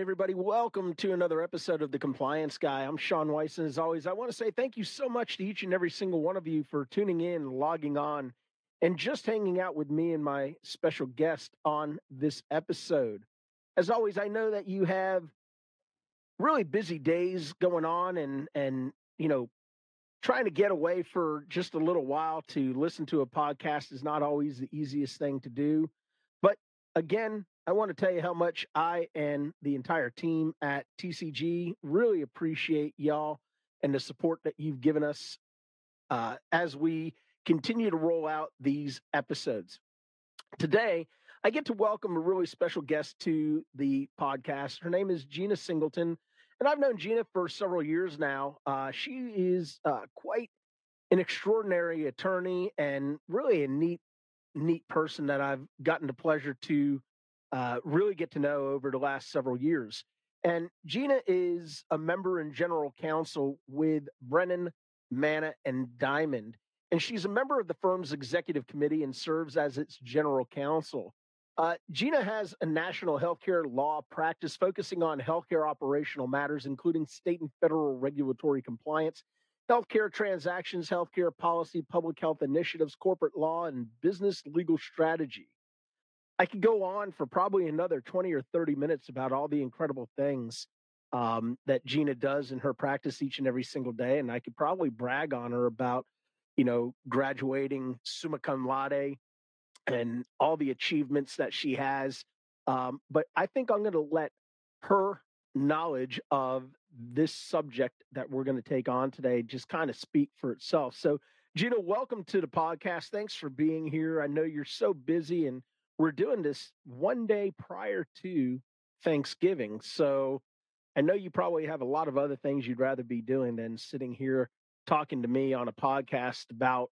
Everybody, welcome to another episode of The Compliance Guy. I'm Sean Weiss, and as always, I want to say thank you so much to each and every single one of you for tuning in, logging on, and just hanging out with me and my special guest on this episode. As always, I know that you have really busy days going on and and you know trying to get away for just a little while to listen to a podcast is not always the easiest thing to do. But again, I want to tell you how much I and the entire team at TCG really appreciate y'all and the support that you've given us uh, as we continue to roll out these episodes. Today, I get to welcome a really special guest to the podcast. Her name is Jeana Singleton, and I've known Jeana for several years now. Uh, she is uh, quite an extraordinary attorney and really a neat, neat person that I've gotten the pleasure to uh, really get to know over the last several years. And Jeana is a member and general counsel with Brennan, Manna, and Diamond. And she's a member of the firm's executive committee and serves as its general counsel. Uh, Jeana has a national healthcare law practice focusing on healthcare operational matters, including state and federal regulatory compliance, healthcare transactions, healthcare policy, public health initiatives, corporate law, and business legal strategy. I could go on for probably another 20 or 30 minutes about all the incredible things um, that Jeana does in her practice each and every single day. And I could probably brag on her about, you know, graduating summa cum laude and all the achievements that she has. Um, but I think I'm going to let her knowledge of this subject that we're going to take on today just kind of speak for itself. So, Jeana, welcome to the podcast. Thanks for being here. I know you're so busy and we're doing this one day prior to Thanksgiving. So I know you probably have a lot of other things you'd rather be doing than sitting here talking to me on a podcast about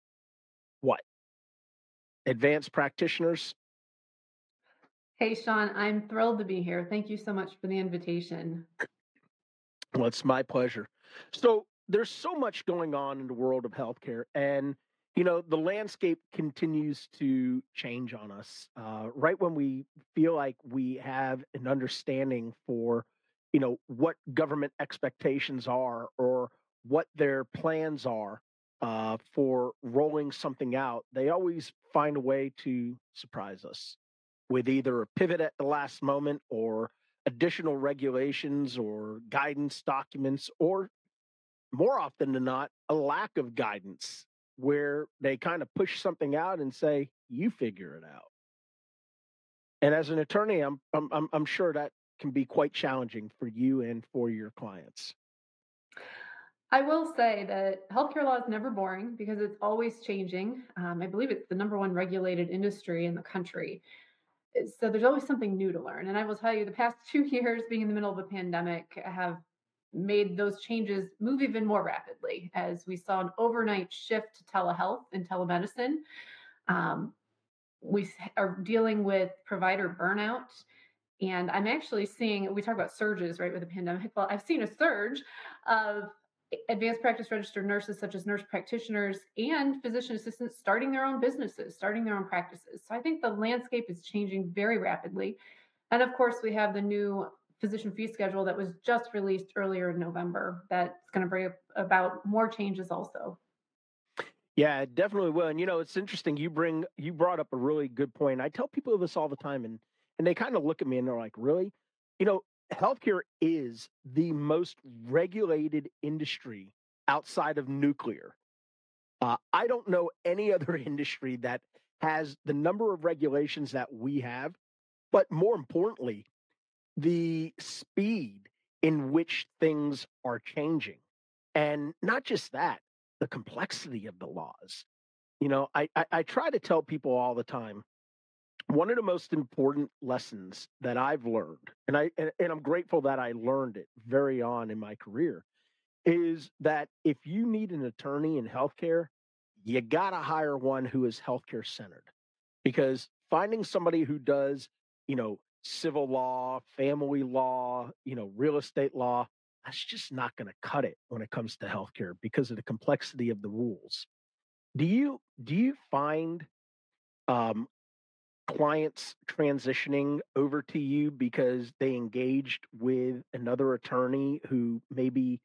what? Advanced practitioners? Hey, Sean, I'm thrilled to be here. Thank you so much for the invitation. Well, it's my pleasure. So, there's so much going on in the world of healthcare, and you know the landscape continues to change on us uh, right when we feel like we have an understanding for you know what government expectations are or what their plans are uh, for rolling something out they always find a way to surprise us with either a pivot at the last moment or additional regulations or guidance documents or more often than not a lack of guidance where they kind of push something out and say, "You figure it out." And as an attorney, I'm I'm I'm sure that can be quite challenging for you and for your clients. I will say that healthcare law is never boring because it's always changing. Um, I believe it's the number one regulated industry in the country. Eh, so there's always something new to learn. And I will tell you, the past two years being in the middle of a pandemic have made those changes move even more rapidly as we saw an overnight shift to telehealth and telemedicine. Um, we are dealing with provider burnout. And I'm actually seeing, we talk about surges, right, with the pandemic. Well, I've seen a surge of advanced practice registered nurses, such as nurse practitioners and physician assistants, starting their own businesses, starting their own practices. So I think the landscape is changing very rapidly. And of course, we have the new physician fee schedule that was just released earlier in November that's going to bring about more changes also. Yeah, definitely will. And you know, it's interesting. You bring you brought up a really good point. I tell people this all the time, and and they kind of look at me and they're like, "Really?" You know, healthcare is the most regulated industry outside of nuclear. Uh, I don't know any other industry that has the number of regulations that we have, but more importantly, the speed in which things are changing. And not just that, the complexity of the laws. You know, I, I, I try to tell people all the time one of the most important lessons that I've learned, and I and, and, I'm grateful that I learned it very on in my career, is that if you need an attorney in healthcare, you gotta hire one who is healthcare centered, because finding somebody who does, you know, civil law, family law, you know, real estate law, that's just not going to cut it when it comes to healthcare because of the complexity of the rules. Do you do you find um, clients transitioning over to you because they engaged with another attorney who maybe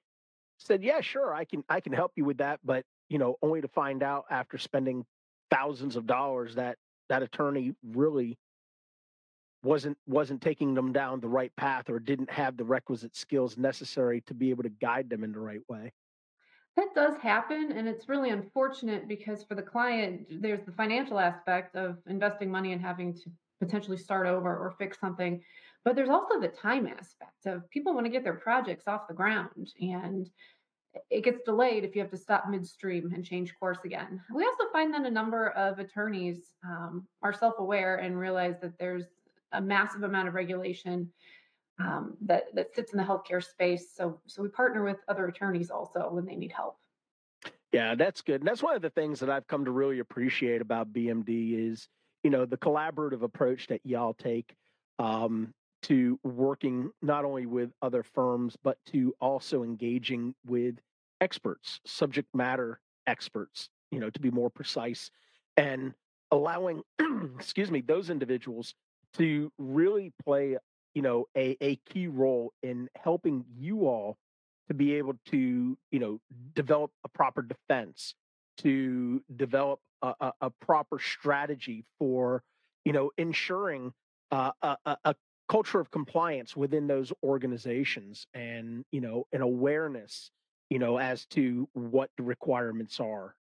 said, "Yeah, sure, I can I can help you with that," but you know, only to find out after spending thousands of dollars that that attorney really wasn't wasn't taking them down the right path or didn't have the requisite skills necessary to be able to guide them in the right way. That does happen, and it's really unfortunate because for the client, there's the financial aspect of investing money and having to potentially start over or fix something. But there's also the time aspect of people want to get their projects off the ground and it gets delayed if you have to stop midstream and change course again. We also find that a number of attorneys um, are self aware and realize that there's a massive amount of regulation um, that that sits in the healthcare space. So so we partner with other attorneys also when they need help. Yeah, that's good. And that's one of the things that I've come to really appreciate about BMD is you know the collaborative approach that y'all take um, to working not only with other firms but to also engaging with experts, subject matter experts. You know, to be more precise, and allowing excuse me those individuals to really play you know a, a key role in helping you all to be able to you know develop a proper defense to develop a, a, a proper strategy for you know ensuring uh, a, a culture of compliance within those organizations and you know an awareness you know as to what the requirements are.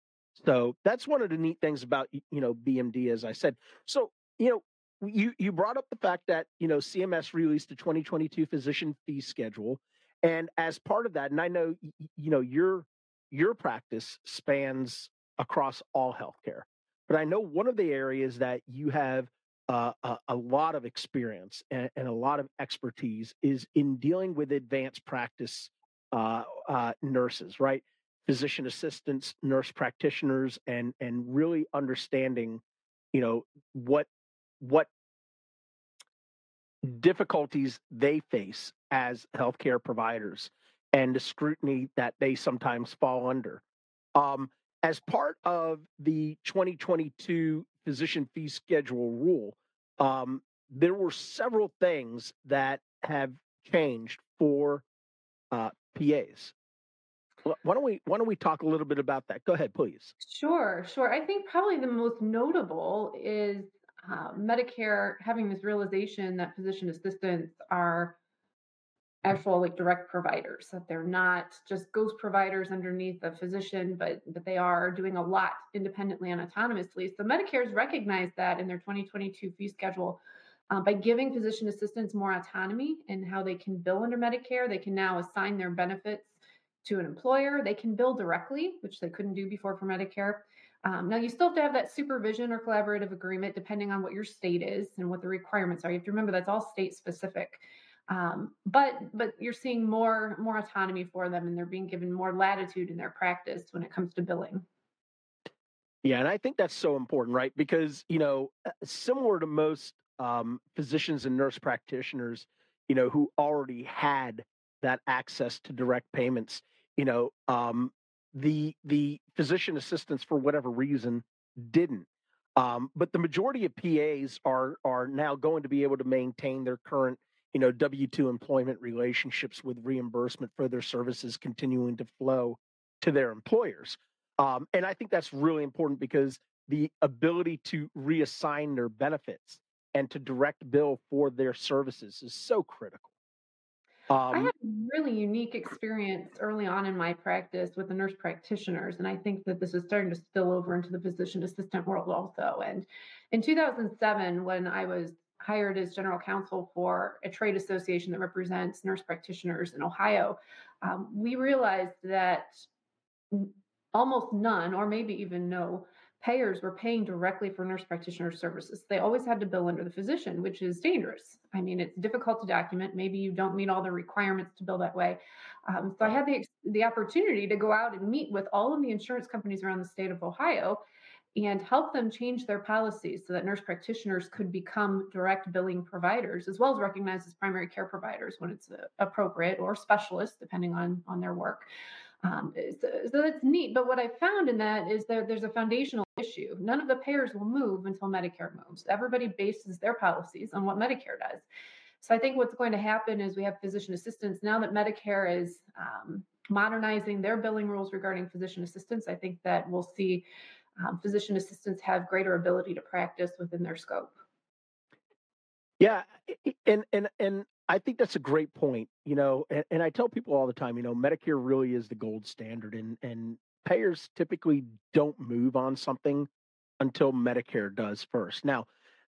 So that's one of the neat things about you know bmd as i said. So you know you you brought up the fact that you know CMS released the 2022 physician fee schedule, and as part of that, and I know you know your your practice spans across all healthcare, but I know one of the areas that you have uh, a, a, lot of experience and, and, a lot of expertise is in dealing with advanced practice uh, uh, nurses, right? Physician assistants, nurse practitioners, and and really understanding, you know, what what difficulties they face as healthcare providers and the scrutiny that they sometimes fall under. Um, as part of the 2022 physician fee schedule rule, um, there were several things that have changed for uh, PAs. Why don't we why don't we talk a little bit about that? Go ahead, please. Sure, sure. I think probably the most notable is uh, Medicare having this realization that physician assistants are actual like direct providers that they're not just ghost providers underneath a physician but but they are doing a lot independently and autonomously. So medicare has recognized that in their 2022 fee schedule uh, by giving physician assistants more autonomy in how they can bill under medicare. They can now assign their benefits to an employer. They can bill directly which they couldn't do before for medicare um, now, you still have to have that supervision or collaborative agreement depending on what your state is and what the requirements are. You have to remember that's all state specific. Um, but but you're seeing more more autonomy for them, and they're being given more latitude in their practice when it comes to billing. Yeah, and I think that's so important, right? Because you know, uh, similar to most um, physicians and nurse practitioners, you know, who already had that access to direct payments, you know, um, the the physician assistants for whatever reason didn't um, but the majority of PAs are are now going to be able to maintain their current you know W2 employment relationships with reimbursement for their services continuing to flow to their employers um, and I think that's really important because the ability to reassign their benefits and to direct bill for their services is so critical I had a really unique experience early on in my practice with the nurse practitioners, and I think that this is starting to spill over into the physician assistant world also. And in 2007, when I was hired as general counsel for a trade association that represents nurse practitioners in Ohio, um, we realized that almost none, or maybe even no, payers were paying directly for nurse practitioner services. They always had to bill under the physician, which is dangerous. I mean, it's difficult to document. Maybe you don't meet all the requirements to bill that way. Um, so I had the the opportunity to go out and meet with all of the insurance companies around the state of Ohio and help them change their policies so that nurse practitioners could become direct billing providers as well as recognized as primary care providers when it's uh, appropriate or specialists depending on on their work um, so, so, that's neat but what i found in that is that there's a foundational issue. None of the payers will move until medicare moves. Everybody bases their policies on what medicare does. So i think what's going to happen is we have physician assistants. Now that medicare is um, modernizing their billing rules regarding physician assistants i think that we'll see um, physician assistants have greater ability to practice within their scope. Yeah, and and and I think that's a great point. You know, and, and I tell people all the time, you know, Medicare really is the gold standard, and and payers typically don't move on something until Medicare does first. Now,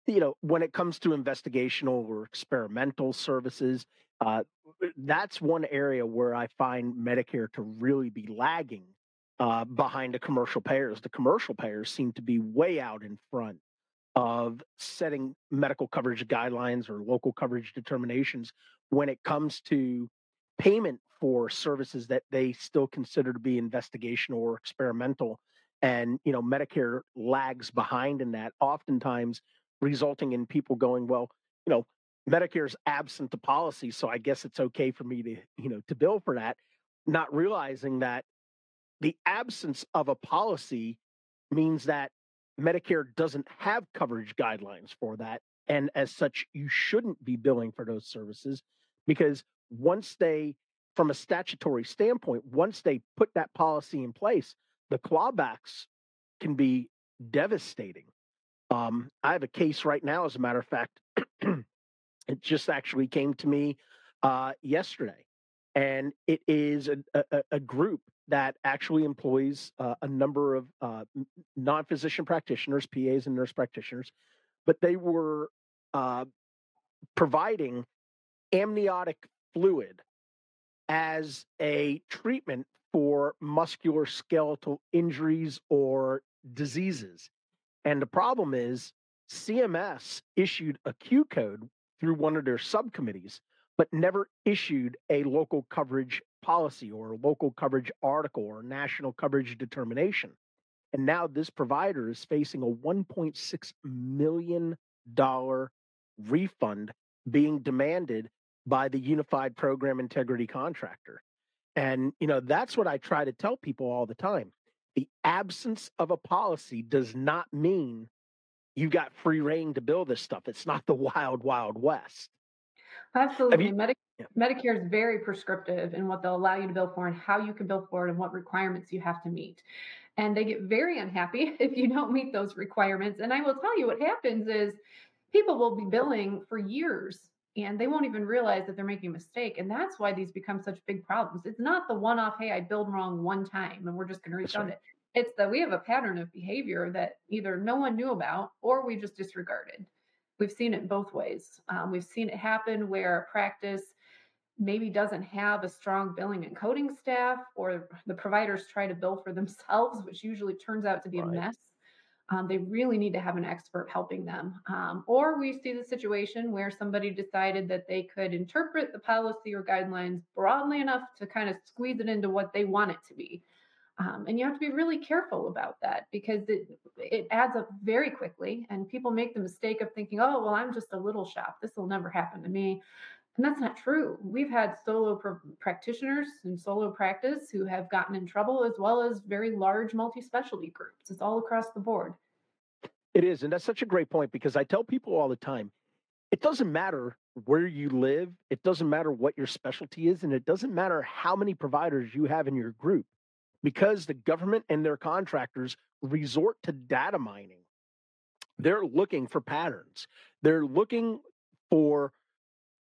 you know, when it comes to investigational or experimental services, uh, that's one area where I find Medicare to really be lagging uh, behind the commercial payers. The commercial payers seem to be way out in front of setting medical coverage guidelines or local coverage determinations when it comes to payment for services that they still consider to be investigational or experimental and you know medicare lags behind in that oftentimes resulting in people going well you know medicare's absent the policy so i guess it's okay for me to you know to bill for that not realizing that the absence of a policy means that Medicare doesn't have coverage guidelines for that. And as such, you shouldn't be billing for those services because once they, from a statutory standpoint, once they put that policy in place, the clawbacks can be devastating. Um, I have a case right now, as a matter of fact. it just actually came to me uh, yesterday, and it is a, a, a group that actually employs uh, a number of uh, non physician practitioners, PAs, and nurse practitioners, but they were uh, providing amniotic fluid as a treatment for musculoskeletal injuries or diseases. And the problem is, CMS issued a Q code through one of their subcommittees, but never issued a local coverage policy or local coverage article or national coverage determination. And now this provider is facing a $1.6 million refund being demanded by the unified program integrity contractor. And, you know, that's what I try to tell people all the time. The absence of a policy does not mean you got free reign to build this stuff. It's not the wild, wild west. Absolutely. You, Medi- yeah. Medicare is very prescriptive in what they'll allow you to bill for and how you can bill for it and what requirements you have to meet. And they get very unhappy if you don't meet those requirements. And I will tell you what happens is people will be billing for years and they won't even realize that they're making a mistake. And that's why these become such big problems. It's not the one off, hey, I billed wrong one time and we're just going to refund right. it. It's that we have a pattern of behavior that either no one knew about or we just disregarded we've seen it both ways. Um, we've seen it happen where a practice maybe doesn't have a strong billing and coding staff, or the providers try to bill for themselves, which usually turns out to be right. a mess. Um, they really need to have an expert helping them. Um, or we see the situation where somebody decided that they could interpret the policy or guidelines broadly enough to kind of squeeze it into what they want it to be. Um, and you have to be really careful about that because it it adds up very quickly, and people make the mistake of thinking, "Oh, well, I'm just a little shop. This will never happen to me." And that's not true. We've had solo pr- practitioners and solo practice who have gotten in trouble, as well as very large multi specialty groups. It's all across the board. It is. And that's such a great point because I tell people all the time it doesn't matter where you live, it doesn't matter what your specialty is, and it doesn't matter how many providers you have in your group because the government and their contractors resort to data mining. They're looking for patterns. They're looking for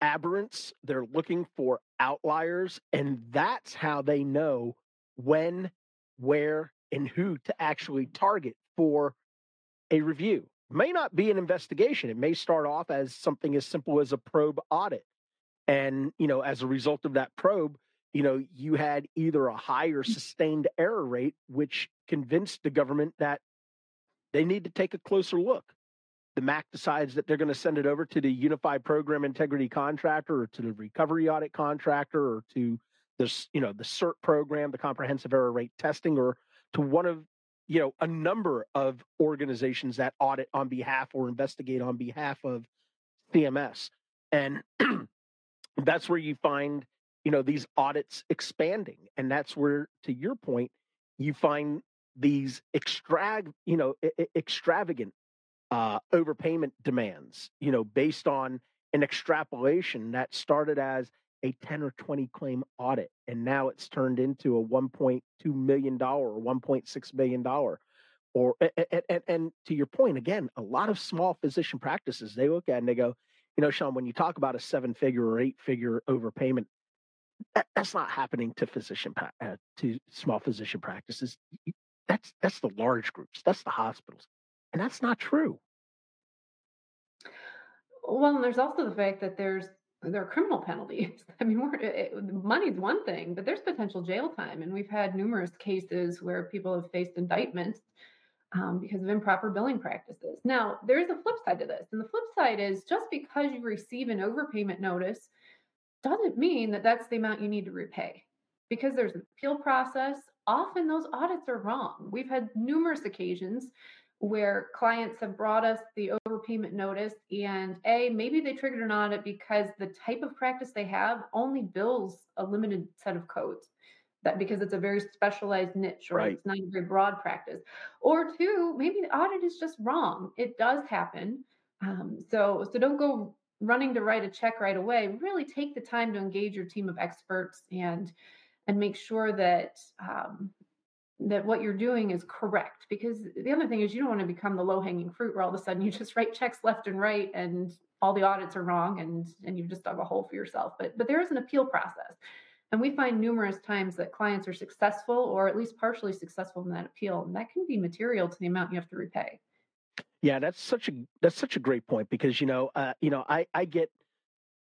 aberrants. They're looking for outliers. And that's how they know when, where, and who to actually target for a review. It may not be an investigation. It may start off as something as simple as a probe audit. And, you know, as a result of that probe, you know, you had either a high or mm. sustained error rate, which convinced the government that they need to take a closer look. The MAC decides that they're going to send it over to the Unified Program Integrity Contractor or to the Recovery Audit Contractor or to this, you know, the CERT program, the Comprehensive Error Rate Testing, or to one of you know a number of organizations that audit on behalf or investigate on behalf of CMS, and that's where you find you know these audits expanding, and that's where, to your point, you find these extra you know extravagant uh, overpayment demands, you know, based on an extrapolation that started as a 10 or 20 claim audit and now it's turned into a 1.2 million dollar or 1.6 million dollar or and, and, and, to your point again a lot of small physician practices they look at and they go you know sean when you talk about a seven figure or eight figure overpayment that, that's not happening to physician uh, to small physician practices that's that's the large groups that's the hospitals and that's not true well, and there's also the fact that there's there are criminal penalties. I mean, we're, it, money's one thing, but there's potential jail time, and we've had numerous cases where people have faced indictments um, because of improper billing practices. Now, there's a flip side to this, and the flip side is just because you receive an overpayment notice doesn't mean that that's the amount you need to repay, because there's an appeal process. Often those audits are wrong. We've had numerous occasions where clients have brought us the overpayment notice and a maybe they triggered an audit because the type of practice they have only bills a limited set of codes that because it's a very specialized niche or right. it's not a very broad practice or two maybe the audit is just wrong it does happen um, so so don't go running to write a check right away really take the time to engage your team of experts and and make sure that um, that what you're doing is correct because the other thing is you don't want to become the low hanging fruit where all of a sudden you just write checks left and right and all the audits are wrong and and you've just dug a hole for yourself but but there is an appeal process. And we find numerous times that clients are successful or at least partially successful in that appeal and that can be material to the amount you have to repay yeah that's such a that's such a great point because you know uh, you know i i get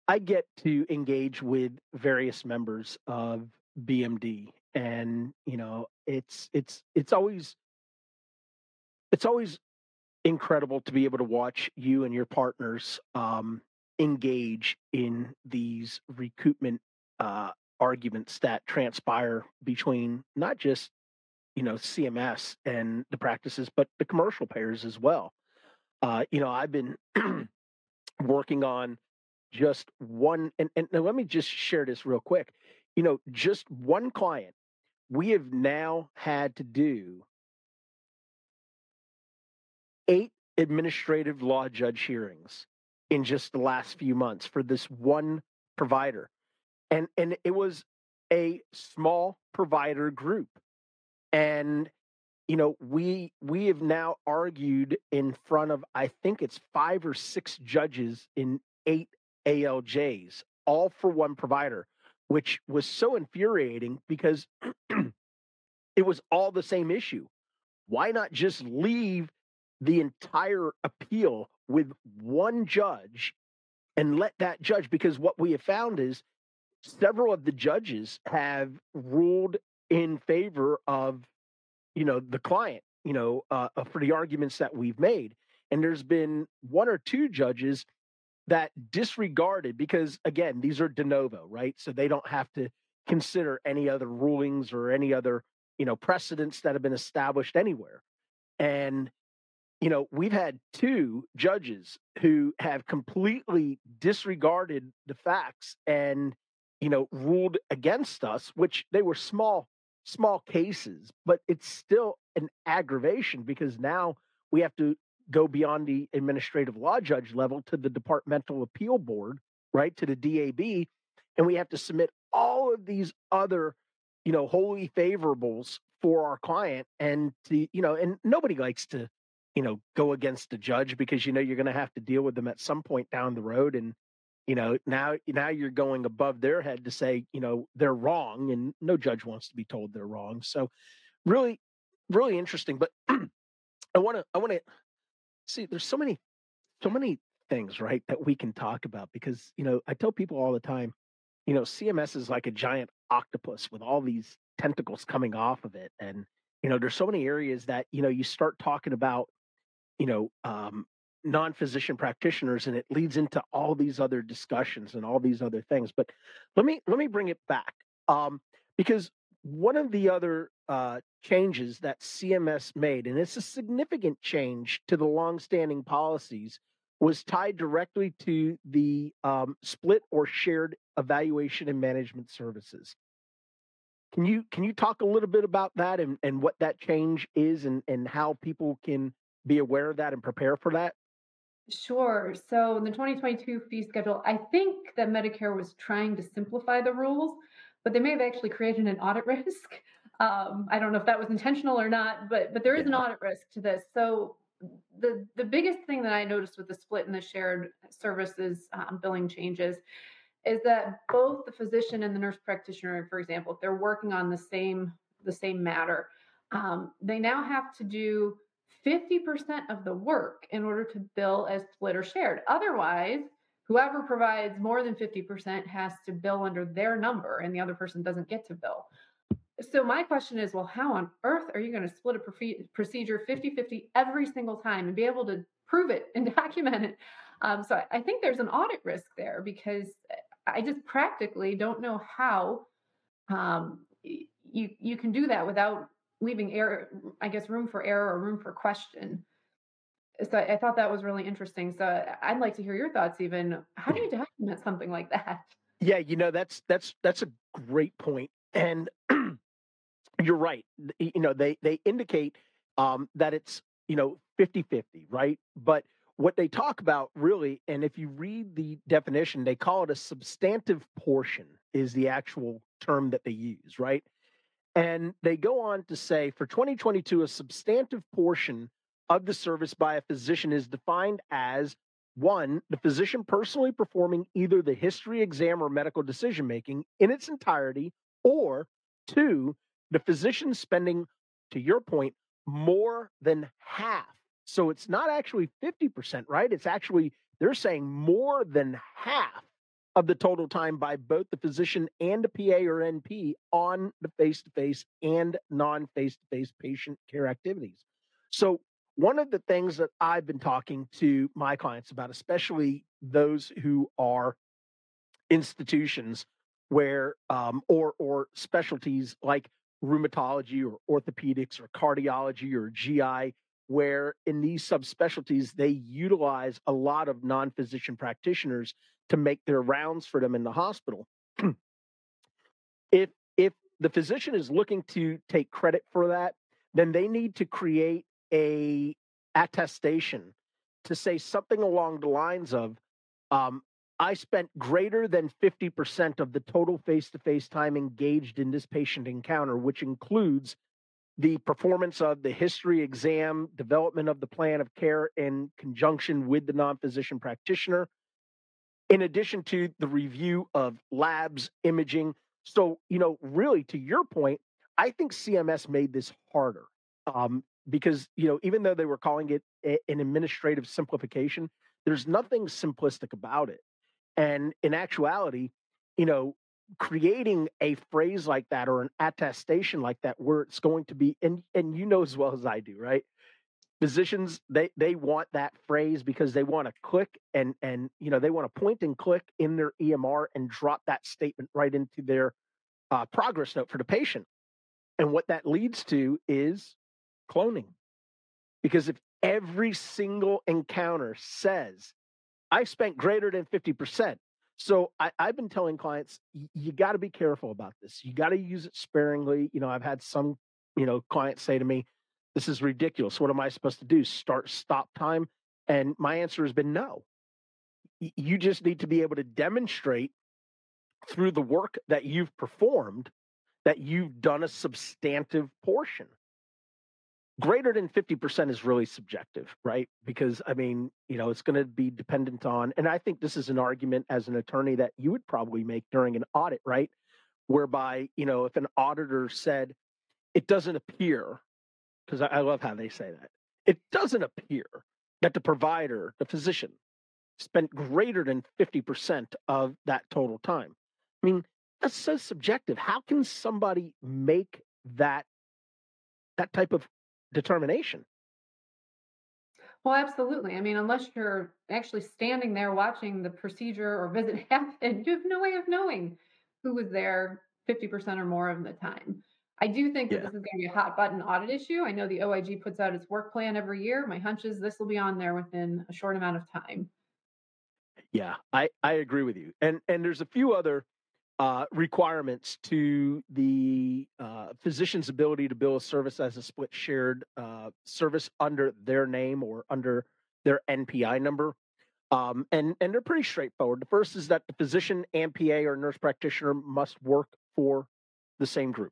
i get to engage with various members of bmd and you know it's it's it's always it's always incredible to be able to watch you and your partners um, engage in these recoupment uh, arguments that transpire between not just you know CMS and the practices, but the commercial payers as well. Uh, you know, I've been working on just one, and, and let me just share this real quick. You know, just one client we have now had to do eight administrative law judge hearings in just the last few months for this one provider and and it was a small provider group and you know we we have now argued in front of i think it's five or six judges in eight aljs all for one provider which was so infuriating because it was all the same issue. Why not just leave the entire appeal with one judge and let that judge? Because what we have found is several of the judges have ruled in favor of, you know, the client, you know, uh, uh for the arguments that we've made. And there's been one or two judges that disregarded because again these are de novo right so they don't have to consider any other rulings or any other you know precedents that have been established anywhere and you know we've had two judges who have completely disregarded the facts and you know ruled against us which they were small small cases but it's still an aggravation because now we have to go beyond the administrative law judge level to the departmental appeal board, right, to the DAB, and we have to submit all of these other, you know, wholly favorables for our client, and to you know, and nobody likes to, you know, go against the judge because you know you're going to have to deal with them at some point down the road, and you know now now you're going above their head to say you know they're wrong, and no judge wants to be told they're wrong. So, really, really interesting, but. I want to I want to see there's so many so many things right that we can talk about because you know i tell people all the time you know cms is like a giant octopus with all these tentacles coming off of it and you know there's so many areas that you know you start talking about you know um, non-physician practitioners and it leads into all these other discussions and all these other things but let me let me bring it back um, because one of the other uh, changes that CMS made, and it's a significant change to the longstanding policies, was tied directly to the um, split or shared evaluation and management services. Can you can you talk a little bit about that and, and what that change is and, and how people can be aware of that and prepare for that? Sure. So in the 2022 fee schedule, I think that Medicare was trying to simplify the rules, but they may have actually created an audit risk. Um, I don't know if that was intentional or not, but but there is an audit risk to this. So the the biggest thing that I noticed with the split and the shared services um, billing changes is that both the physician and the nurse practitioner, for example, if they're working on the same the same matter, um, they now have to do 50% of the work in order to bill as split or shared. Otherwise, whoever provides more than 50% has to bill under their number and the other person doesn't get to bill. So my question is, well, how on earth are you going to split a procedure 50-50 every single time and be able to prove it and document it? Um, so I think there's an audit risk there because I just practically don't know how um, you you can do that without leaving air, I guess, room for error or room for question. So I, thought that was really interesting. So I'd like to hear your thoughts. Even how do you document something like that? Yeah, you know that's that's that's a great point, and you're right. You know, they they indicate um, that it's you know 50-50, right? But what they talk about really, and if you read the definition, they call it a substantive portion is the actual term that they use, right? And they go on to say for 2022, a substantive portion of the service by a physician is defined as one, the physician personally performing either the history exam or medical decision making in its entirety, or two, the physician spending, to your point, more than half. So it's not actually 50%, right? It's actually, they're saying more than half of the total time by both the physician and a PA or NP on the face to face and non face to face patient care activities. So, one of the things that I've been talking to my clients about, especially those who are institutions where um, or or specialties like rheumatology or orthopedics or cardiology or GI, where in these subspecialties they utilize a lot of non-physician practitioners to make their rounds for them in the hospital. if if the physician is looking to take credit for that, then they need to create a attestation to say something along the lines of um, I spent greater than 50% of the total face to face time engaged in this patient encounter, which includes the performance of the history exam, development of the plan of care in conjunction with the non physician practitioner, in addition to the review of labs, imaging. So, you know, really to your point, I think CMS made this harder um, because, you know, even though they were calling it a, an administrative simplification, there's nothing simplistic about it. And in actuality, you know, creating a phrase like that or an attestation like that where it's going to be and and you know as well as I do, right? physicians they they want that phrase because they want to click and and you know they want to point and click in their EMR and drop that statement right into their uh, progress note for the patient. And what that leads to is cloning. Because if every single encounter says, I spent greater than 50%. So I, have been telling clients, you got to be careful about this. You got to use it sparingly. You know, I've had some, you know, clients say to me, this is ridiculous. What am I supposed to do? Start stop time? And my answer has been no. You just need to be able to demonstrate through the work that you've performed that you've done a substantive portion. Greater than 50% is really subjective, right? Because, I mean, you know, it's going to be dependent on, and I think this is an argument as an attorney that you would probably make during an audit, right? Whereby, you know, if an auditor said, it doesn't appear because I, I love how they say that. It doesn't appear that the provider, the physician, spent greater than 50% of that total time. I mean, that's so subjective. How can somebody make that that type of determination? Well, absolutely. I mean, unless you're actually standing there watching the procedure or visit happen, you have no way of knowing who was there 50% or more of the time. I do think that yeah. this is going to be a hot button audit issue. I know the OIG puts out its work plan every year. My hunch is this will be on there within a short amount of time. Yeah, I, I agree with you. And and there's a few other uh, requirements to the physician's ability to bill a service as a split shared uh, service under their name or under their NPI number. Um, and, and they're pretty straightforward. The first is that the physician and PA or nurse practitioner must work for the same group.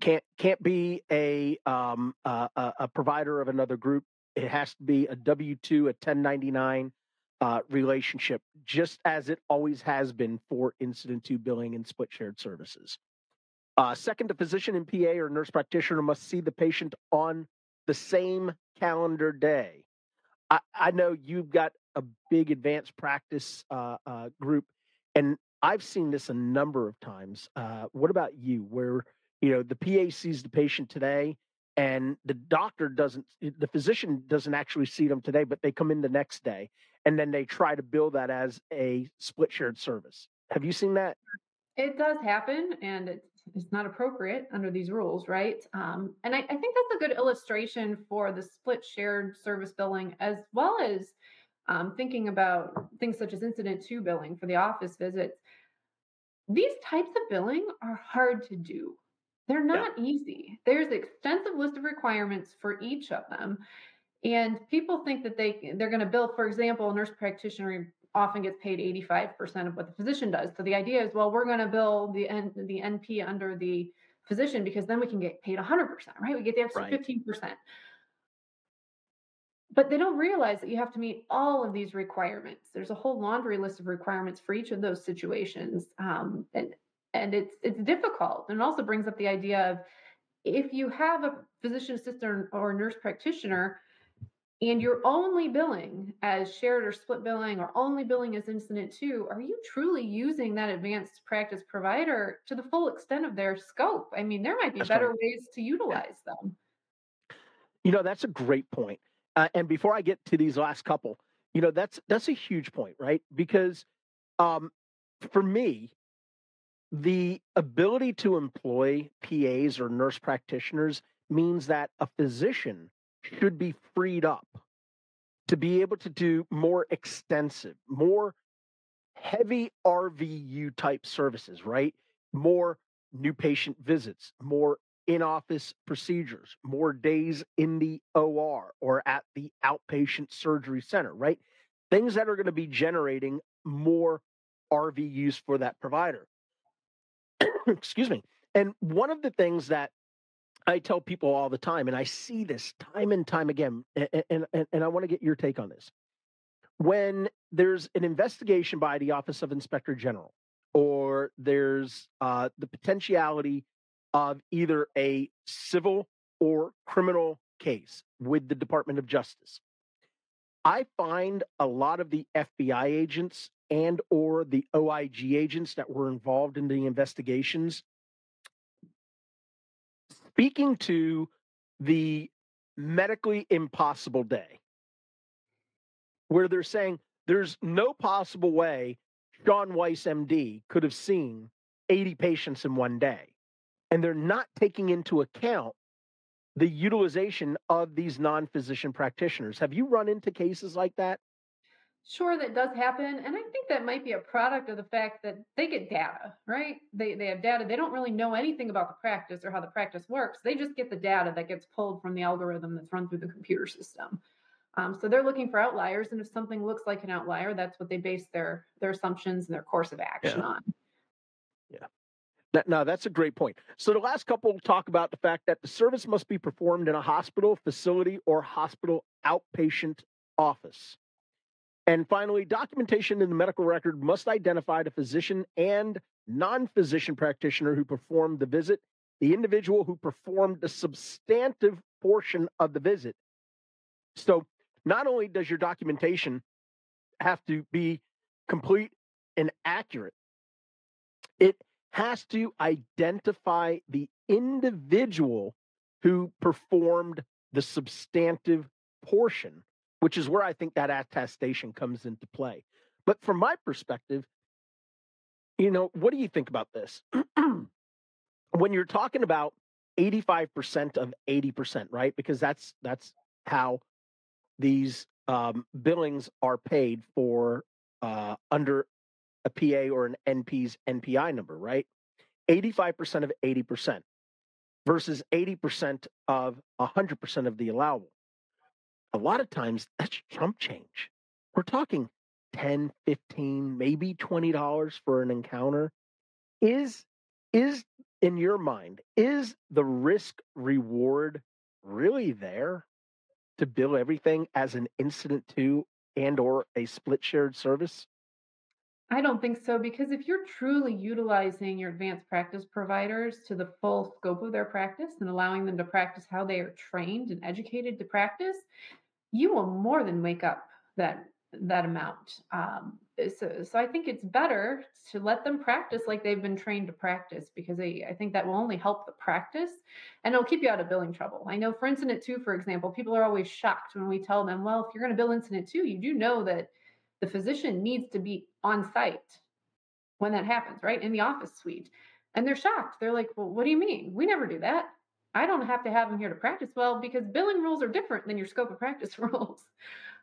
Can't can't be a um, a, a provider of another group. It has to be a W two, a ten ninety nine, uh, relationship, just as it always has been for incident to billing and split shared services. Uh, second, the physician and PA or nurse practitioner must see the patient on the same calendar day. I, I know you've got a big advanced practice uh, uh group, and I've seen this a number of times. Uh, what about you, where you know the PA sees the patient today and the doctor doesn't the physician doesn't actually see them today but they come in the next day and then they try to bill that as a split shared service. Have you seen that? It does happen, and it's, it's not appropriate under these rules, right? Um, and I, I, think that's a good illustration for the split shared service billing, as well as um, thinking about things such as incident to billing for the office visits. These types of billing are hard to do. They're not yeah. easy. There's an extensive list of requirements for each of them. And people think that they they're going to bill, for example, a nurse practitioner often gets paid 85% of what the physician does. So the idea is, well, we're going to bill the N, the NP under the physician because then we can get paid 100%, right? We get the extra right. 15%. But they don't realize that you have to meet all of these requirements. There's a whole laundry list of requirements for each of those situations, um, and and it's it's difficult. And it also brings up the idea of if you have a physician assistant or nurse practitioner and you're only billing as shared or split billing or only billing as incident to, are you truly using that advanced practice provider to the full extent of their scope? I mean, there might be that's better right. ways to utilize them. You know, that's a great point. Uh, and before I get to these last couple, you know, that's that's a huge point, right? Because um, for me, the ability to employ PAs or nurse practitioners means that a physician should be freed up to be able to do more extensive, more heavy RVU type services, right? More new patient visits, more in office procedures, more days in the OR or at the outpatient surgery center, right? Things that are going to be generating more RVUs for that provider. Excuse me. And one of the things that I tell people all the time, and I see this time and time again, and, and, and I want to get your take on this. When there's an investigation by the Office of Inspector General, or there's uh, the potentiality of either a civil or criminal case with the Department of Justice, I find a lot of the FBI agents and or the OIG agents that were involved in the investigations speaking to the medically impossible day, where they're saying there's no possible way Sean Weiss, MD, could have seen 80 patients in one day. And they're not taking into account the utilization of these non physician practitioners. Have you run into cases like that? Sure, that does happen. And I think that might be a product of the fact that they get data, right? They, they have data. They don't really know anything about the practice or how the practice works. They just get the data that gets pulled from the algorithm that's run through the computer system. Um, so they're looking for outliers. And if something looks like an outlier, that's what they base their, their assumptions and their course of action yeah. on. Yeah. No, that's a great point. So the last couple talk about the fact that the service must be performed in a hospital, facility, or hospital outpatient office. And finally, documentation in the medical record must identify the physician and non physician practitioner who performed the visit, the individual who performed the substantive portion of the visit. So, not only does your documentation have to be complete and accurate, it has to identify the individual who performed the substantive portion which is where I think that attestation comes into play. But from my perspective, you know, what do you think about this? when you're talking about 85% of 80%, right? Because that's that's how these um, billings are paid for uh, under a PA or an NP's NPI number, right? 85% of 80% versus 80% of 100% of the allowable. A lot of times that's chump change. We're talking 10, 15, maybe $20 for an encounter. Is is in your mind, is the risk reward really there to bill everything as an incident to and or a split shared service? I don't think so because if you're truly utilizing your advanced practice providers to the full scope of their practice and allowing them to practice how they are trained and educated to practice, you will more than make up that that amount. Um, so, so I think it's better to let them practice like they've been trained to practice because they, I think that will only help the practice and it'll keep you out of billing trouble. I know for incident to, for example, people are always shocked when we tell them, well, if you're going to bill incident to, you do know that the physician needs to be on site when that happens, right? In the office suite. And they're shocked. They're like, well, what do you mean? We never do that. I don't have to have them here to practice. Well, because billing rules are different than your scope of practice rules.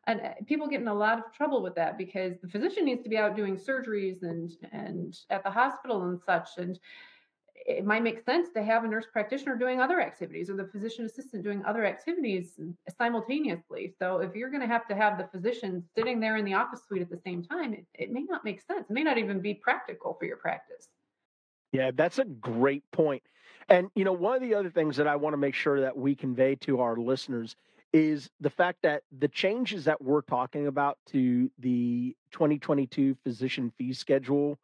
And uh, people get in a lot of trouble with that because the physician needs to be out doing surgeries and and at the hospital and such. And it might make sense to have a nurse practitioner doing other activities or the physician assistant doing other activities simultaneously. So if you're going to have to have the physician sitting there in the office suite at the same time, it, it may not make sense. It may not even be practical for your practice. Yeah, that's a great point. And you know, one of the other things that I want to make sure that we convey to our listeners is the fact that the changes that we're talking about to the 2022 physician fee schedule,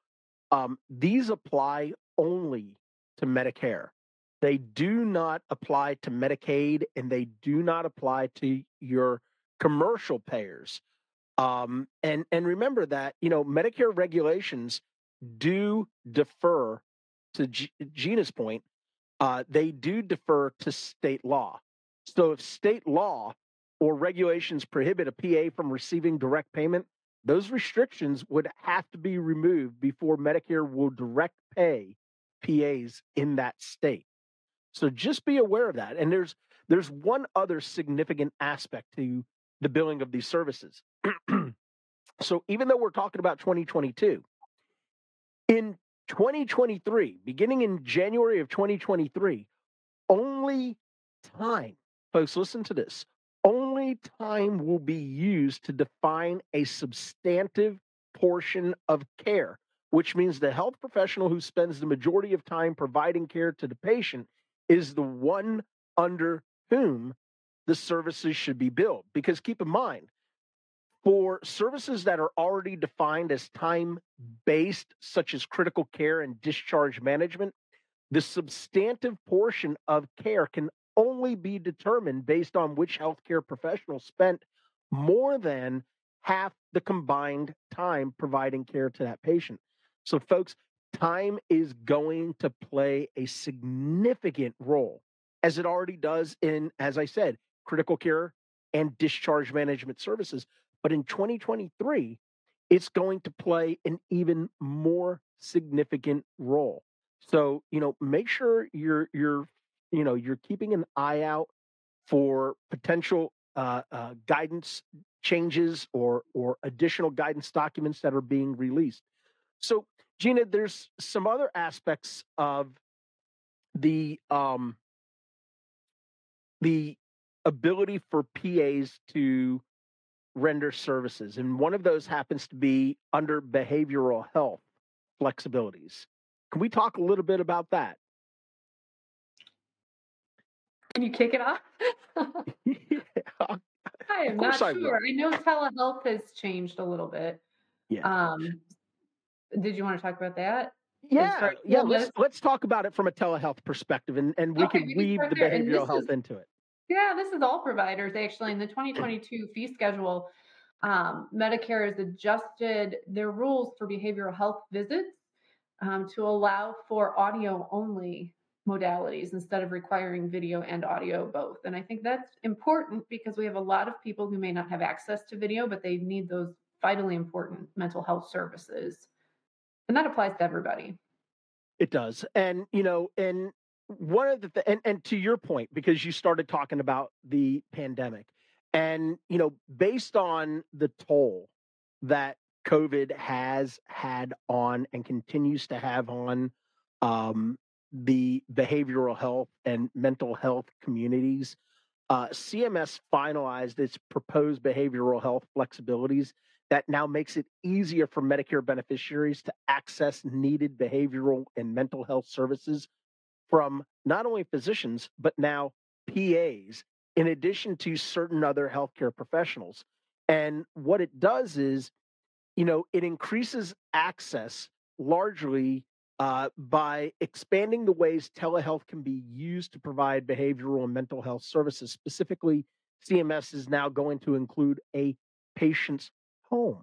um, these apply only to Medicare. They do not apply to Medicaid and they do not apply to your commercial payers. Um, and and remember that you know Medicare regulations do defer to G- Jeana's point. Uh, they do defer to state law. So if state law or regulations prohibit a PA from receiving direct payment, those restrictions would have to be removed before Medicare will direct pay PAs in that state. So just be aware of that. And there's there's one other significant aspect to the billing of these services. so even though we're talking about 2022, in 2023, beginning in January of 2023, only time Folks, listen to this. Only time will be used to define a substantive portion of care, which means the health professional who spends the majority of time providing care to the patient is the one under whom the services should be billed. Because keep in mind, for services that are already defined as time based, such as critical care and discharge management, the substantive portion of care can only be determined based on which healthcare professional spent more than half the combined time providing care to that patient. So, folks, time is going to play a significant role, as it already does in, as I said, critical care and discharge management services. But in 2023, it's going to play an even more significant role. So, you know, make sure you're you're you know you're keeping an eye out for potential uh, uh, guidance changes or or additional guidance documents that are being released. So, Jeana, there's some other aspects of the um, the ability for PAs to render services, and one of those happens to be under behavioral health flexibilities. Can we talk a little bit about that? Can you kick it off? yeah. I am not sure. I, know telehealth has changed a little bit. Yeah. Um, did you want to talk about that? Yeah, yeah. Let's let's talk about it from a telehealth perspective, and and we okay, can weave the behavioral health is, into it. Yeah, this is all providers actually. In the 2022 fee schedule, um, Medicare has adjusted their rules for behavioral health visits um, to allow for audio only modalities instead of requiring video and audio both. And I think that's important because we have a lot of people who may not have access to video, but they need those vitally important mental health services. And that applies to everybody. It does. And, you know, and one of the th- and and to your point because you started talking about the pandemic and you know based on the toll that covid has had on and continues to have on um, the behavioral health and mental health communities uh, cms finalized its proposed behavioral health flexibilities that now makes it easier for medicare beneficiaries to access needed behavioral and mental health services from not only physicians, but now PAs, in addition to certain other healthcare professionals. And what it does is, you know, it increases access largely uh, by expanding the ways telehealth can be used to provide behavioral and mental health services. Specifically, CMS is now going to include a patient's home.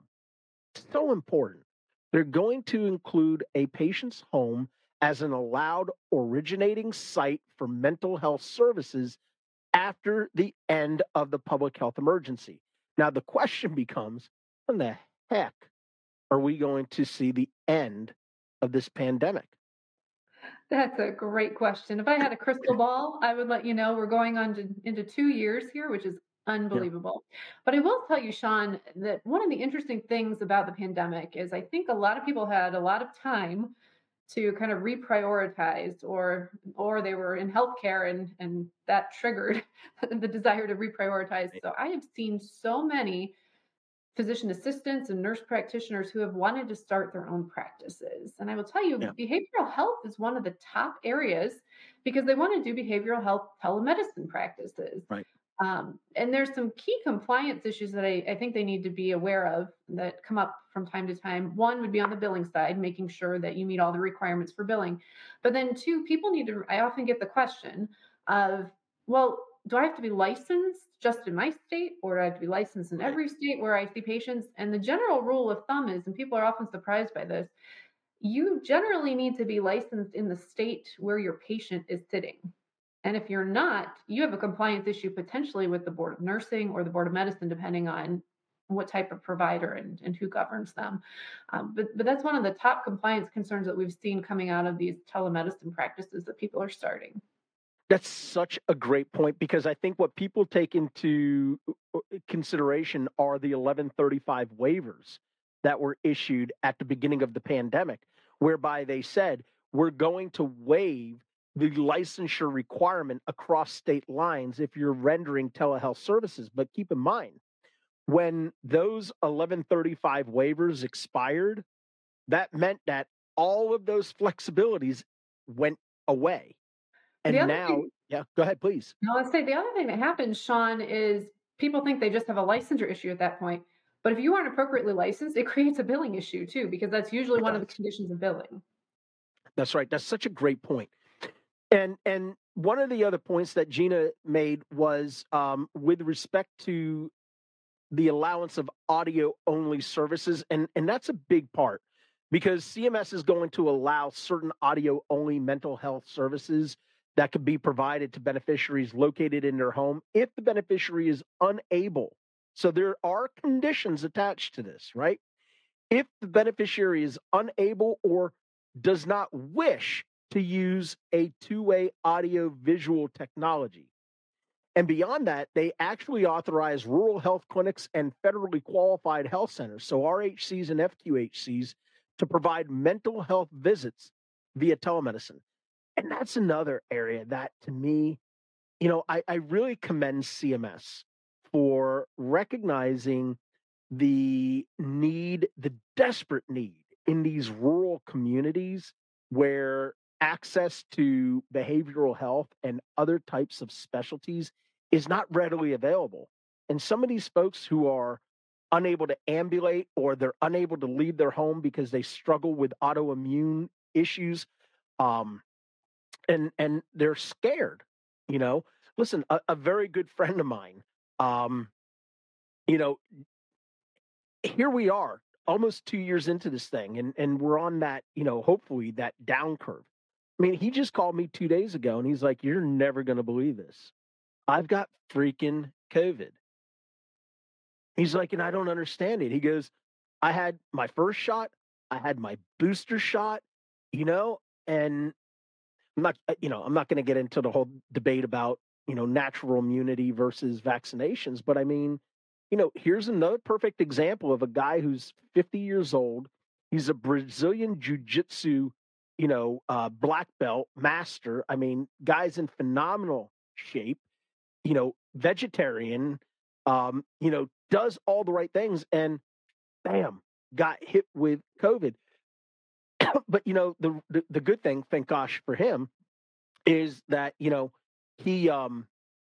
So important. They're going to include a patient's home as an allowed originating site for mental health services after the end of the public health emergency. Now, the question becomes when the heck are we going to see the end of this pandemic? That's a great question. If I had a crystal ball, I would let you know we're going on to, into two years here, which is unbelievable. Yeah. But I will tell you, Sean, that one of the interesting things about the pandemic is I think a lot of people had a lot of time to kind of reprioritize or or they were in healthcare and and that triggered the desire to reprioritize. So i have seen so many physician assistants and nurse practitioners who have wanted to start their own practices. And i will tell you yeah. behavioral health is one of the top areas because they want to do behavioral health telemedicine practices. Right um, and there's some key compliance issues that I, I, think they need to be aware of that come up from time to time. One would be on the billing side, making sure that you meet all the requirements for billing. But then, two, people need to, I often get the question of, well, do I have to be licensed just in my state or do I have to be licensed in every state where I see patients? And the general rule of thumb is, and people are often surprised by this, you generally need to be licensed in the state where your patient is sitting. And if you're not, you have a compliance issue potentially with the Board of Nursing or the Board of Medicine, depending on what type of provider and, and who governs them. Um, but, but that's one of the top compliance concerns that we've seen coming out of these telemedicine practices that people are starting. That's such a great point because I think what people take into uh, consideration are the 1135 waivers that were issued at the beginning of the pandemic, whereby they said, we're going to waive the licensure requirement across state lines if you're rendering telehealth services. But keep in mind, when those 1135 waivers expired, that meant that all of those flexibilities went away. And now, thing, yeah, go ahead, please. No, let's say the other thing that happens, Sean, is people think they just have a licensure issue at that point. But if you aren't appropriately licensed, it creates a billing issue too, because that's usually one of the conditions of billing. That's right. That's such a great point. And and one of the other points that Jeana made was um, with respect to the allowance of audio only services, and and that's a big part because CMS is going to allow certain audio only mental health services that could be provided to beneficiaries located in their home if the beneficiary is unable. So there are conditions attached to this, right? If the beneficiary is unable or does not wish to use a two way audio visual technology. And beyond that, they actually authorize rural health clinics and federally qualified health centers, so RHCs and FQHCs, to provide mental health visits via telemedicine. And that's another area that to me, you know, I, I really commend CMS for recognizing the need, the desperate need in these rural communities where access to behavioral health and other types of specialties is not readily available. And some of these folks who are unable to ambulate or they're unable to leave their home because they struggle with autoimmune issues um, and and they're scared you know listen a, a very good friend of mine um, you know here we are almost two years into this thing and and we're on that you know hopefully that down curve I mean, he just called me two days ago and he's like, You're never going to believe this. I've got freaking COVID. He's like, And I don't understand it. He goes, I had my first shot, I had my booster shot, you know, and I'm not, uh, you know, I'm not going to get into the whole debate about, you know, natural immunity versus vaccinations, but I mean, you know, here's another perfect example of a guy who's 50 years old. He's a Brazilian jiu-jitsu, you know, uh, black belt master. I mean, guy's in phenomenal shape. You know, vegetarian. Um, you know, does all the right things, and bam, got hit with COVID. but you know, the, the the good thing, thank gosh for him, is that you know he um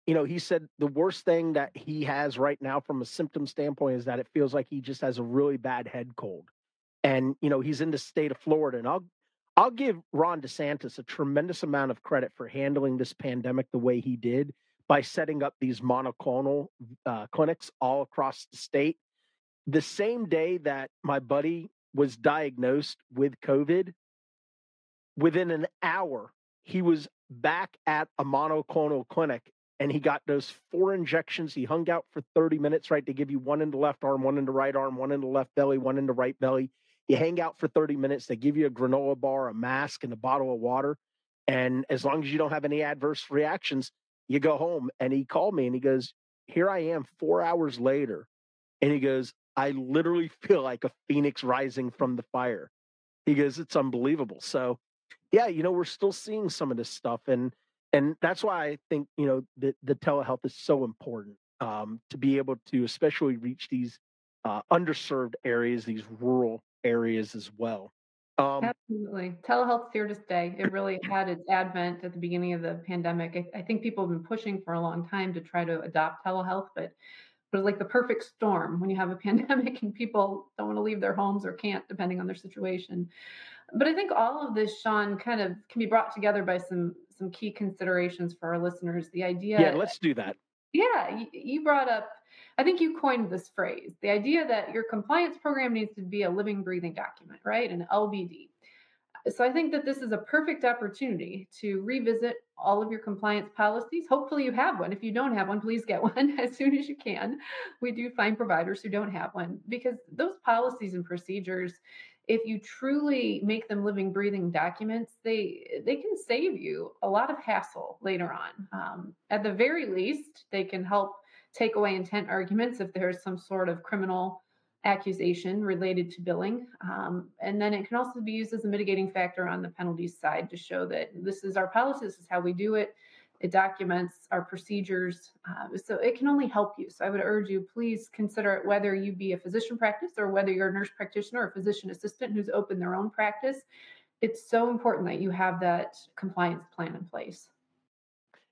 you know, he said the worst thing that he has right now from a symptom standpoint is that it feels like he just has a really bad head cold. And, you know, he's in the state of Florida. And I'll I'll give Ron DeSantis a tremendous amount of credit for handling this pandemic the way he did by setting up these monoclonal uh, clinics all across the state. The same day that my buddy was diagnosed with COVID, within an hour, he was back at a monoclonal clinic and he got those four injections. He hung out for 30 minutes, right? to give you one in the left arm, one in the right arm, one in the left belly, one in the right belly. You hang out for 30 minutes. They give you a granola bar, a mask, and a bottle of water. And as long as you don't have any adverse reactions, you go home. And he called me and he goes, Here I am four hours later. And he goes, I literally feel like a phoenix rising from the fire. He goes, It's unbelievable. So, yeah, you know, we're still seeing some of this stuff. And and that's why I think you know the, the telehealth is so important um, to be able to especially reach these uh, underserved areas, these rural areas as well. Um, Absolutely, telehealth's here to stay. It really had its advent at the beginning of the pandemic. I, I think people have been pushing for a long time to try to adopt telehealth, but but it's like the perfect storm when you have a pandemic and people don't want to leave their homes or can't, depending on their situation. But I think all of this, Sean, kind of can be brought together by some some key considerations for our listeners. The idea. Yeah, let's do that. Yeah, you brought up. I think you coined this phrase, the idea that your compliance program needs to be a living, breathing document, right? An LBD. So I think that this is a perfect opportunity to revisit all of your compliance policies. Hopefully, you have one. If you don't have one, please get one as soon as you can. We do find providers who don't have one because those policies and procedures if you truly make them living breathing documents they they can save you a lot of hassle later on um, at the very least they can help take away intent arguments if there's some sort of criminal accusation related to billing um, and then it can also be used as a mitigating factor on the penalties side to show that this is our policy this is how we do it it documents our procedures. Uh, so it can only help you. So I would urge you, please consider it whether you be a physician practice or whether you're a nurse practitioner or a physician assistant who's opened their own practice. It's so important that you have that compliance plan in place.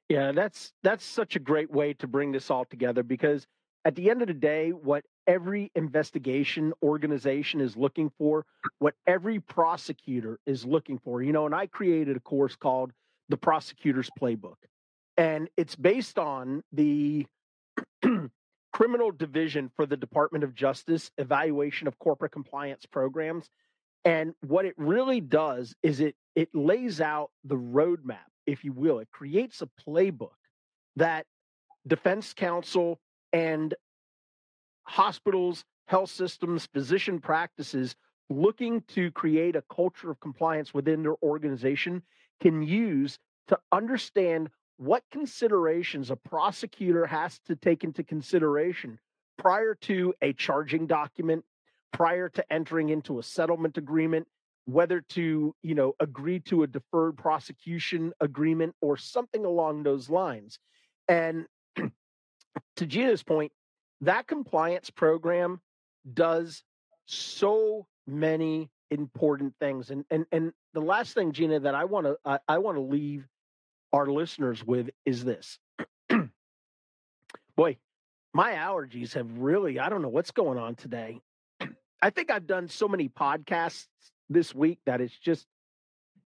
Yeah, that's that's such a great way to bring this all together because at the end of the day, what every investigation organization is looking for, what every prosecutor is looking for, you know, and I created a course called the prosecutor's playbook and it's based on the criminal division for the Department of Justice evaluation of corporate compliance programs. And what it really does is it it lays out the roadmap, if you will. It creates a playbook that defense counsel and hospitals, health systems, physician practices looking to create a culture of compliance within their organization can use to understand what considerations a prosecutor has to take into consideration prior to a charging document, prior to entering into a settlement agreement, whether to, you know, agree to a deferred prosecution agreement or something along those lines. And to Jeana's point, that compliance program does so many important things. And and and the last thing, Jeana, that I want to I, I want to leave our listeners with is this. Boy, my allergies have really, I don't know what's going on today. I think I've done so many podcasts this week that it's just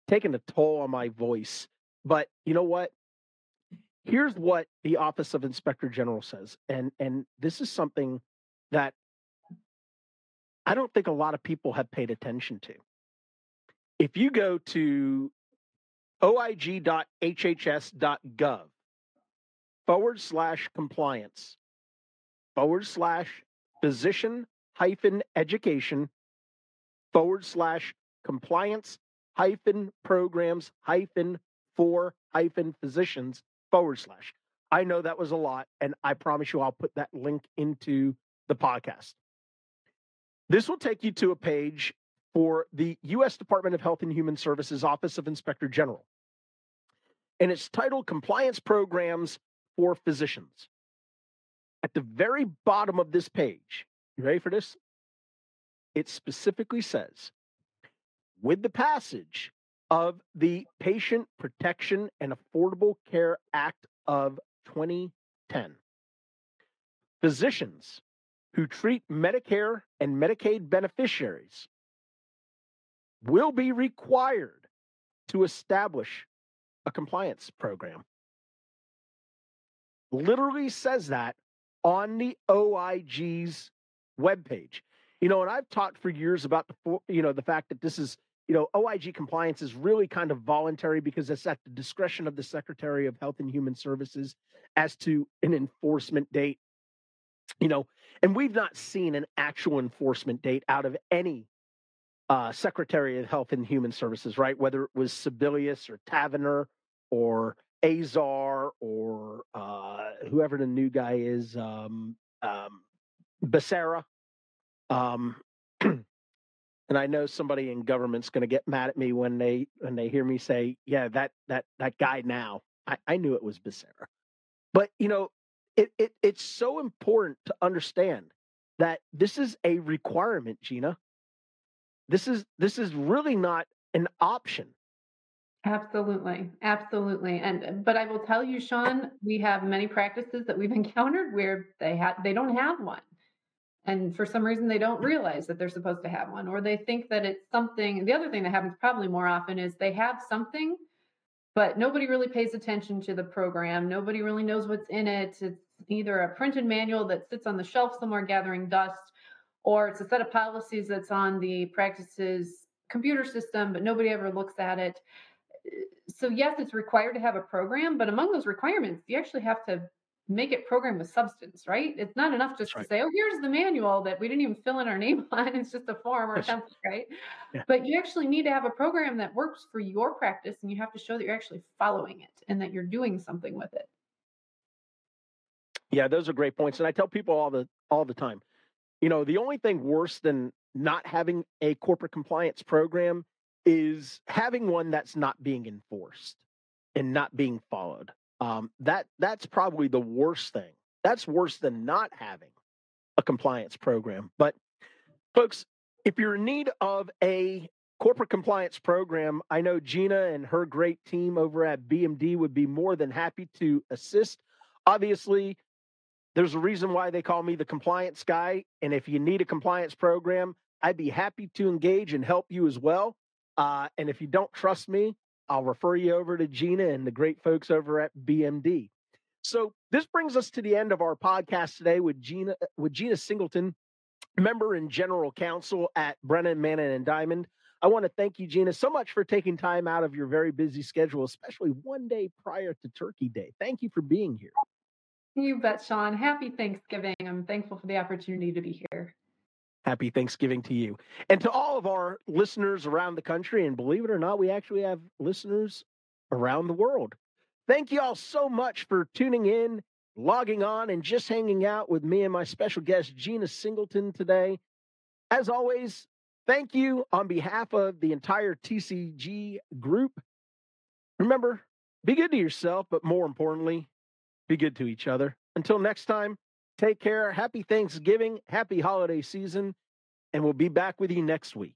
taken a toll on my voice. But you know what? Here's what the Office of Inspector General says. And and this is something that I don't think a lot of people have paid attention to. If you go to oig.hhs.gov forward slash compliance forward slash physician hyphen education forward slash compliance hyphen programs hyphen for hyphen physicians forward slash. I know that was a lot, and I promise you I'll put that link into the podcast. This will take you to a page for the U.S. Department of Health and Human Services Office of Inspector General. And it's titled Compliance Programs for Physicians. At the very bottom of this page, you ready for this? It specifically says, with the passage of the Patient Protection and Affordable Care Act of 2010, physicians who treat Medicare and Medicaid beneficiaries will be required to establish a compliance program. Literally says that on the OIG's webpage. You know, and I've talked for years about the you know the fact that this is you know OIG compliance is really kind of voluntary because it's at the discretion of the Secretary of Health and Human Services as to an enforcement date. You know, and we've not seen an actual enforcement date out of any uh, Secretary of Health and Human Services, right? Whether it was Sebelius or Tavenner or Azar or uh, whoever the new guy is, um, um, Becerra. Um, and I know somebody in government's going to get mad at me when they when they hear me say, "Yeah, that that that guy." Now, I, I knew it was Becerra, but you know, it, it it's so important to understand that this is a requirement, Jeana. This is this is really not an option. Absolutely. Absolutely. And but I will tell you, Sean, we have many practices that we've encountered where they have they don't have one. And for some reason they don't realize that they're supposed to have one or they think that it's something. The other thing that happens probably more often is they have something but nobody really pays attention to the program. Nobody really knows what's in it. It's either a printed manual that sits on the shelf somewhere gathering dust or it's a set of policies that's on the practices computer system but nobody ever looks at it so yes, it's required to have a program, but among those requirements, you actually have to make it program with substance, right? It's not enough just right. to say, oh, here's the manual that we didn't even fill in our name on. It's just a form or a template, right? Yeah. But you actually need to have a program that works for your practice and you have to show that you're actually following it and that you're doing something with it. Yeah, those are great points. And I tell people all the all the time, you know, the only thing worse than not having a corporate compliance program is having one that's not being enforced and not being followed. Um, that that's probably the worst thing. That's worse than not having a compliance program. But folks, if you're in need of a corporate compliance program, I know Jeana and her great team over at BMD would be more than happy to assist. Obviously, there's a reason why they call me the compliance guy. And if you need a compliance program, I'd be happy to engage and help you as well. Uh, and if you don't trust me, I'll refer you over to Jeana and the great folks over at BMD. So this brings us to the end of our podcast today with Jeana with Jeana Singleton, member and general counsel at Brennan Manna and Diamond. I want to thank you, Jeana, so much for taking time out of your very busy schedule, especially one day prior to Turkey Day. Thank you for being here. You bet, Sean. Happy Thanksgiving. I'm thankful for the opportunity to be here. Happy Thanksgiving to you. And to all of our listeners around the country, and believe it or not, we actually have listeners around the world. Thank you all so much for tuning in, logging on, and just hanging out with me and my special guest, Jeana Singleton, today. As always, thank you on behalf of the entire TCG group. Remember, be good to yourself, but more importantly, be good to each other. Until next time, Take care. Happy Thanksgiving. Happy holiday season. And we'll be back with you next week.